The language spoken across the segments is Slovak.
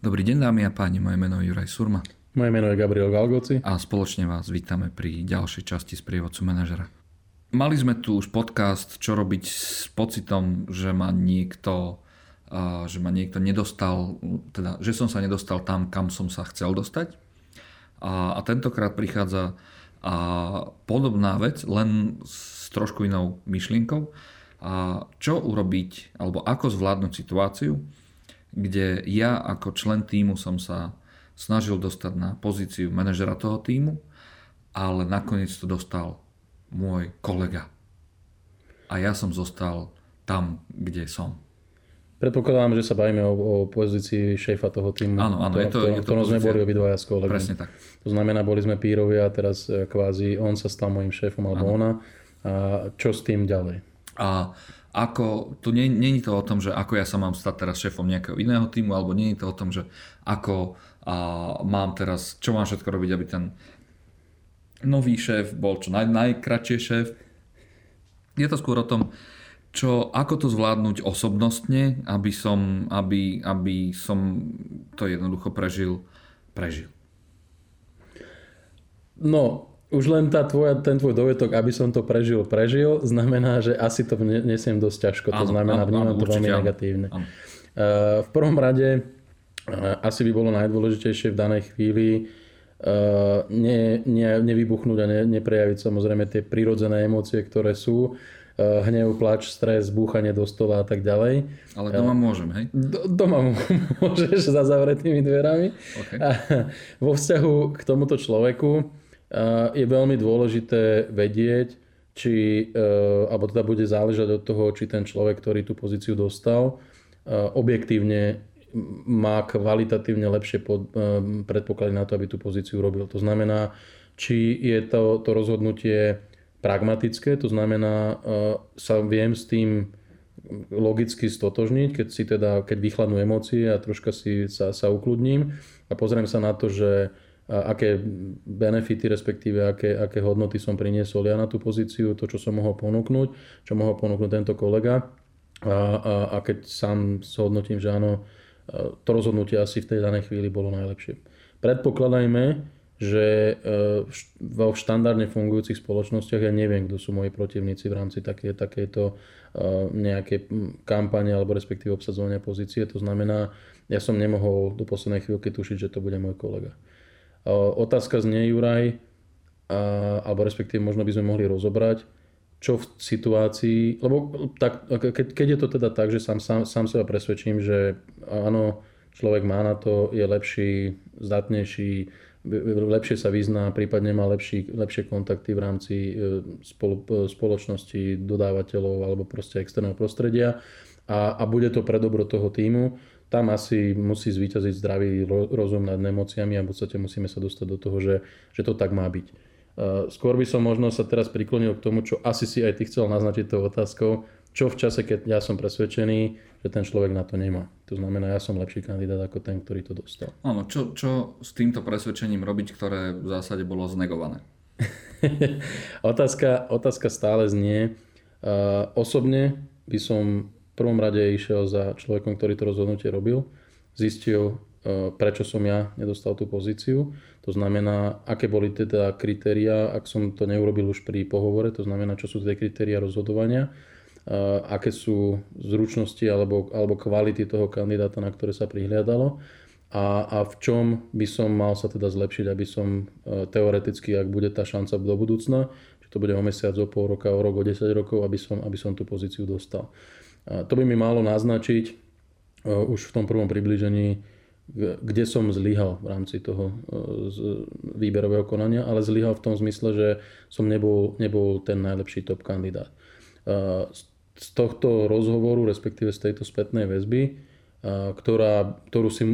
Dobrý deň dámy a páni, moje meno je Juraj Surma. Moje meno je Gabriel Galgoci. A spoločne vás vítame pri ďalšej časti z prievodcu manažera. Mali sme tu už podcast, čo robiť s pocitom, že ma niekto, že ma niekto nedostal, teda, že som sa nedostal tam, kam som sa chcel dostať. A, a tentokrát prichádza a podobná vec, len s trošku inou myšlienkou. A čo urobiť, alebo ako zvládnuť situáciu, kde ja ako člen týmu som sa snažil dostať na pozíciu manažera toho týmu, ale nakoniec to dostal môj kolega. A ja som zostal tam, kde som. Predpokladám, že sa bavíme o, o pozícii šéfa toho týmu. Áno, áno, je to, je to sme boli obidvaja s kolegom. Presne tak. To znamená, boli sme pírovia a teraz e, kvázi on sa stal môjim šéfom alebo áno. ona. A čo s tým ďalej? A ako, tu je to o tom, že ako ja sa mám stať teraz šéfom nejakého iného týmu, alebo je to o tom, že ako a mám teraz, čo mám všetko robiť, aby ten nový šéf bol čo naj, najkračšie šéf. Je to skôr o tom, čo, ako to zvládnuť osobnostne, aby som, aby, aby som to jednoducho prežil, prežil. No, už len tá tvoja, ten tvoj dovetok, aby som to prežil, prežil, znamená, že asi to nesiem dosť ťažko. To áno, znamená, vnímam to veľmi negatívne. Áno. Uh, v prvom rade uh, asi by bolo najdôležitejšie v danej chvíli uh, ne, ne, nevybuchnúť a ne, neprejaviť samozrejme tie prirodzené emócie, ktoré sú. Hnev, plač, stres, búchanie do stola a tak ďalej. Ale doma môžem, hej? Do, doma môžeš za zavretými dverami. Okay. A vo vzťahu k tomuto človeku je veľmi dôležité vedieť, či, e, alebo teda bude záležať od toho, či ten človek, ktorý tú pozíciu dostal, e, objektívne má kvalitatívne lepšie predpoklady na to, aby tú pozíciu robil. To znamená, či je to, to rozhodnutie pragmatické, to znamená, sa viem s tým logicky stotožniť, keď si teda, keď vychladnú emócie a troška si sa, sa ukludním a pozriem sa na to, že aké benefity, respektíve aké, aké hodnoty som priniesol ja na tú pozíciu, to, čo som mohol ponúknuť, čo mohol ponúknuť tento kolega. A, a, a keď sám zhodnotím, že áno, to rozhodnutie asi v tej danej chvíli bolo najlepšie. Predpokladajme, že e, vo štandardne fungujúcich spoločnostiach ja neviem, kto sú moji protivníci v rámci také, takéto e, nejaké kampane alebo respektíve obsadzovania pozície. To znamená, ja som nemohol do poslednej chvíľky tušiť, že to bude môj kolega. Otázka znie, Juraj, alebo respektíve možno by sme mohli rozobrať, čo v situácii, lebo tak, keď, keď je to teda tak, že sám, sám, sám seba presvedčím, že áno, človek má na to, je lepší, zdatnejší, lepšie sa vyzná, prípadne má lepší, lepšie kontakty v rámci e, spolo, e, spoločnosti, dodávateľov alebo proste externého prostredia a, a bude to pre dobro toho týmu, tam asi musí zvíťaziť zdravý rozum nad emóciami a v podstate musíme sa dostať do toho, že, že to tak má byť. Skôr by som možno sa teraz priklonil k tomu, čo asi si aj ty chcel naznačiť tou otázkou, čo v čase, keď ja som presvedčený, že ten človek na to nemá. To znamená, ja som lepší kandidát ako ten, ktorý to dostal. Áno, čo, čo s týmto presvedčením robiť, ktoré v zásade bolo znegované? otázka, otázka stále znie. Uh, osobne by som prvom rade išiel za človekom, ktorý to rozhodnutie robil, zistil, e, prečo som ja nedostal tú pozíciu. To znamená, aké boli teda kritéria, ak som to neurobil už pri pohovore, to znamená, čo sú tie kritéria rozhodovania, e, aké sú zručnosti alebo, alebo kvality toho kandidáta, na ktoré sa prihliadalo a, a v čom by som mal sa teda zlepšiť, aby som e, teoreticky, ak bude tá šanca do budúcna, že to bude o mesiac, o pol roka, o rok, o 10 rokov, aby som, aby som tú pozíciu dostal. To by mi malo naznačiť e, už v tom prvom približení, kde som zlyhal v rámci toho e, výberového konania, ale zlyhal v tom zmysle, že som nebol, nebol ten najlepší top kandidát. E, z tohto rozhovoru, respektíve z tejto spätnej väzby, ktorá, ktorú si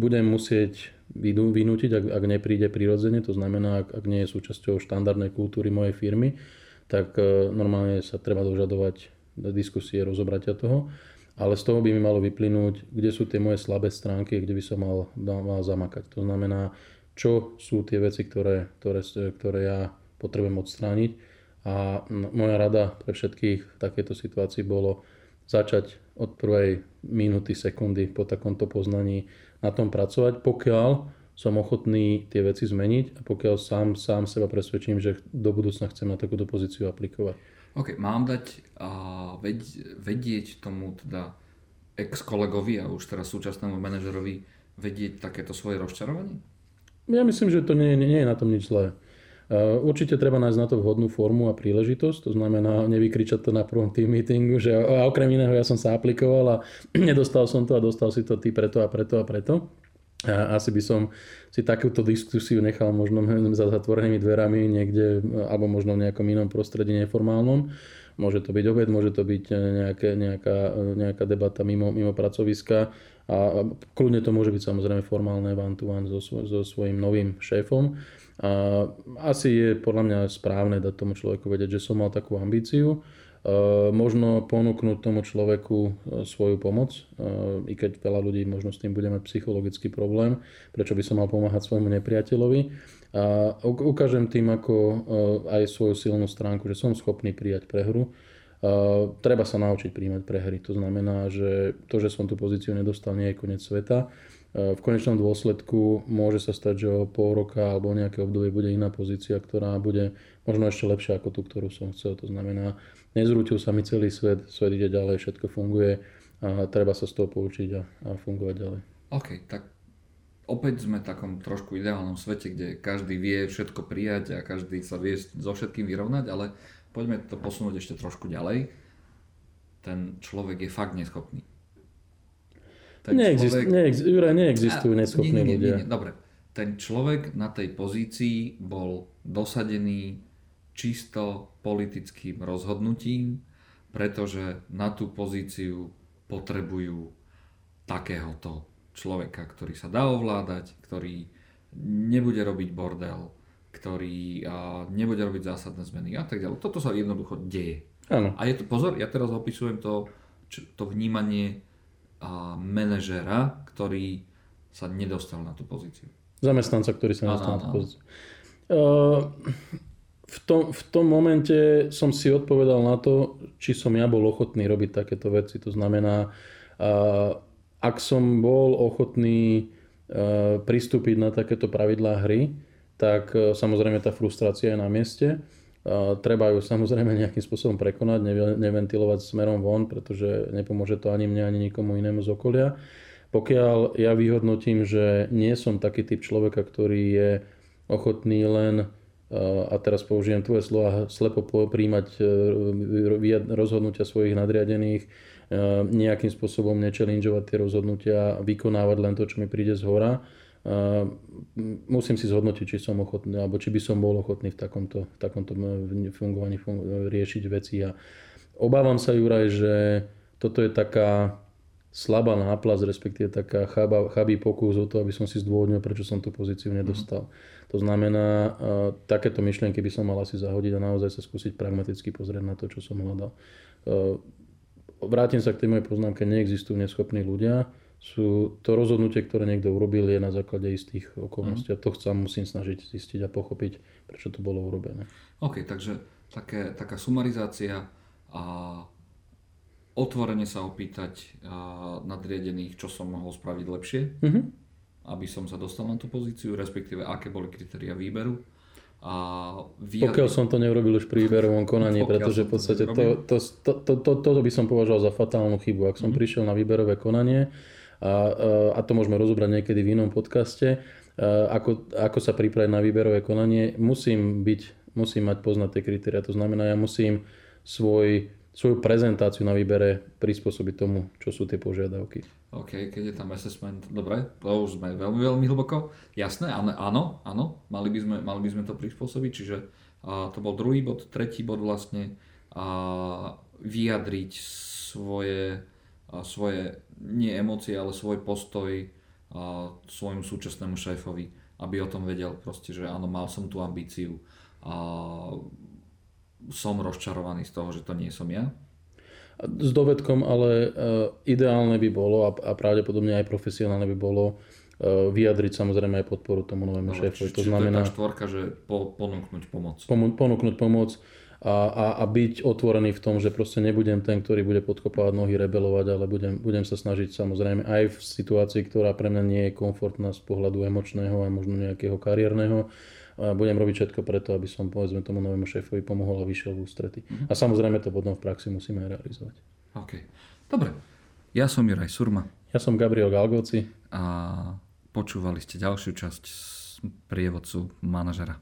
budem musieť vynútiť, ak, ak nepríde prirodzene, to znamená, ak, ak nie je súčasťou štandardnej kultúry mojej firmy, tak normálne sa treba dožadovať diskusie, rozobratia toho. Ale z toho by mi malo vyplynúť, kde sú tie moje slabé stránky, kde by som mal, mal zamakať. To znamená, čo sú tie veci, ktoré, ktoré, ktoré ja potrebujem odstrániť. A moja rada pre všetkých v takejto situácii bolo začať od prvej minúty, sekundy po takomto poznaní na tom pracovať, pokiaľ som ochotný tie veci zmeniť a pokiaľ sám, sám seba presvedčím, že do budúcna chcem na takúto pozíciu aplikovať. OK, mám dať a ved, vedieť tomu teda ex-kolegovi a už teraz súčasnému manažerovi vedieť takéto svoje rozčarovanie? Ja myslím, že to nie, nie, nie je na tom nič zlé. Určite treba nájsť na to vhodnú formu a príležitosť, to znamená nevykričať to na prvom tým meetingu, že a okrem iného ja som sa aplikoval a nedostal som to a dostal si to ty preto a preto a preto. A asi by som si takúto diskusiu nechal možno za zatvorenými dverami niekde, alebo možno v nejakom inom prostredí neformálnom. Môže to byť obed, môže to byť nejaké, nejaká, nejaká debata mimo, mimo pracoviska a kľudne to môže byť samozrejme formálne one-to-one so, so svojím novým šéfom. A asi je podľa mňa správne dať tomu človeku vedieť, že som mal takú ambíciu. Možno ponúknuť tomu človeku e, svoju pomoc, e, i keď veľa ľudí možno s tým bude mať psychologický problém, prečo by som mal pomáhať svojmu nepriateľovi. A ukážem tým ako aj svoju silnú stránku, že som schopný prijať prehru. Treba sa naučiť príjmať prehry. To znamená, že to, že som tú pozíciu nedostal, nie je koniec sveta v konečnom dôsledku môže sa stať, že o pol roka alebo nejaké obdobie bude iná pozícia, ktorá bude možno ešte lepšia ako tú, ktorú som chcel. To znamená, nezrútil sa mi celý svet, svet ide ďalej, všetko funguje a treba sa z toho poučiť a, a fungovať ďalej. OK, tak opäť sme v takom trošku ideálnom svete, kde každý vie všetko prijať a každý sa vie so všetkým vyrovnať, ale poďme to posunúť ešte trošku ďalej. Ten človek je fakt neschopný ten Neexist, človek... neex, Juraj, neexistujú a, neschopní nie, nie, ľudia. Nie, nie, dobre, ten človek na tej pozícii bol dosadený čisto politickým rozhodnutím, pretože na tú pozíciu potrebujú takéhoto človeka, ktorý sa dá ovládať, ktorý nebude robiť bordel, ktorý nebude robiť zásadné zmeny a tak ďalej. Toto sa jednoducho deje. Ano. A je to, pozor, ja teraz opisujem to, čo, to vnímanie manažera, ktorý sa nedostal na tú pozíciu. Zamestnanca, ktorý sa nedostal na tú pozíciu. Uh, v tom, v tom momente som si odpovedal na to, či som ja bol ochotný robiť takéto veci. To znamená, ak som bol ochotný uh, pristúpiť na takéto pravidlá hry, tak uh, samozrejme tá frustrácia je na mieste Treba ju samozrejme nejakým spôsobom prekonať, neventilovať smerom von, pretože nepomôže to ani mne, ani nikomu inému z okolia. Pokiaľ ja vyhodnotím, že nie som taký typ človeka, ktorý je ochotný len a teraz použijem tvoje slova, slepo príjmať e, rozhodnutia svojich nadriadených, e, nejakým spôsobom nečelinžovať tie rozhodnutia, vykonávať len to, čo mi príde z hora, musím si zhodnotiť, či som ochotný, alebo či by som bol ochotný v takomto, v takomto fungovaní fun- riešiť veci. A obávam sa, Juraj, že toto je taká slabá náplast, respektíve taká chaba, chabý pokus o to, aby som si zdôvodnil, prečo som tú pozíciu nedostal. Mm. To znamená, takéto myšlienky by som mal asi zahodiť a naozaj sa skúsiť pragmaticky pozrieť na to, čo som hľadal. vrátim sa k tej mojej poznámke, neexistujú neschopní ľudia sú to rozhodnutie, ktoré niekto urobil, je na základe istých okolností. Mm. A to sa musím snažiť zistiť a pochopiť, prečo to bolo urobené. OK, takže také, taká sumarizácia a otvorene sa opýtať nadriadených, čo som mohol spraviť lepšie, mm-hmm. aby som sa dostal na tú pozíciu, respektíve aké boli kritéria výberu. A vyjadri... Pokiaľ som to neurobil už pri výberovom konaní, pretože v podstate to, to, to, to, to, to by som považoval za fatálnu chybu. Ak som mm-hmm. prišiel na výberové konanie, a, a to môžeme rozobrať niekedy v inom podcaste, ako, ako sa pripraviť na výberové konanie, musím byť, musím mať poznať tie kritéria. To znamená, ja musím svoj, svoju prezentáciu na výbere prispôsobiť tomu, čo sú tie požiadavky. OK, keď je tam assessment, dobre, to už sme veľmi, veľmi hlboko. Jasné, áno, áno, mali by sme, mali by sme to prispôsobiť, čiže a to bol druhý bod, tretí bod vlastne, a vyjadriť svoje svoje, nie emócie, ale svoj postoj svojmu súčasnému šéfovi, aby o tom vedel proste, že áno, mal som tú ambíciu a som rozčarovaný z toho, že to nie som ja. S dovedkom, ale e, ideálne by bolo a pravdepodobne aj profesionálne by bolo e, vyjadriť samozrejme aj podporu tomu novému šéfovi. To znamená... to je tá štvorka, že po, ponúknuť pomoc. Ponúknuť pomoc a, a, a byť otvorený v tom, že proste nebudem ten, ktorý bude podkopávať nohy, rebelovať, ale budem, budem sa snažiť samozrejme aj v situácii, ktorá pre mňa nie je komfortná z pohľadu emočného a možno nejakého kariérneho, a budem robiť všetko preto, aby som povedzme tomu novému šéfovi pomohol a vyšiel v ústrety. Mm-hmm. A samozrejme to potom v praxi musíme aj realizovať. OK. Dobre. Ja som Juraj Surma. Ja som Gabriel Galgoci. A počúvali ste ďalšiu časť prievodcu manažera.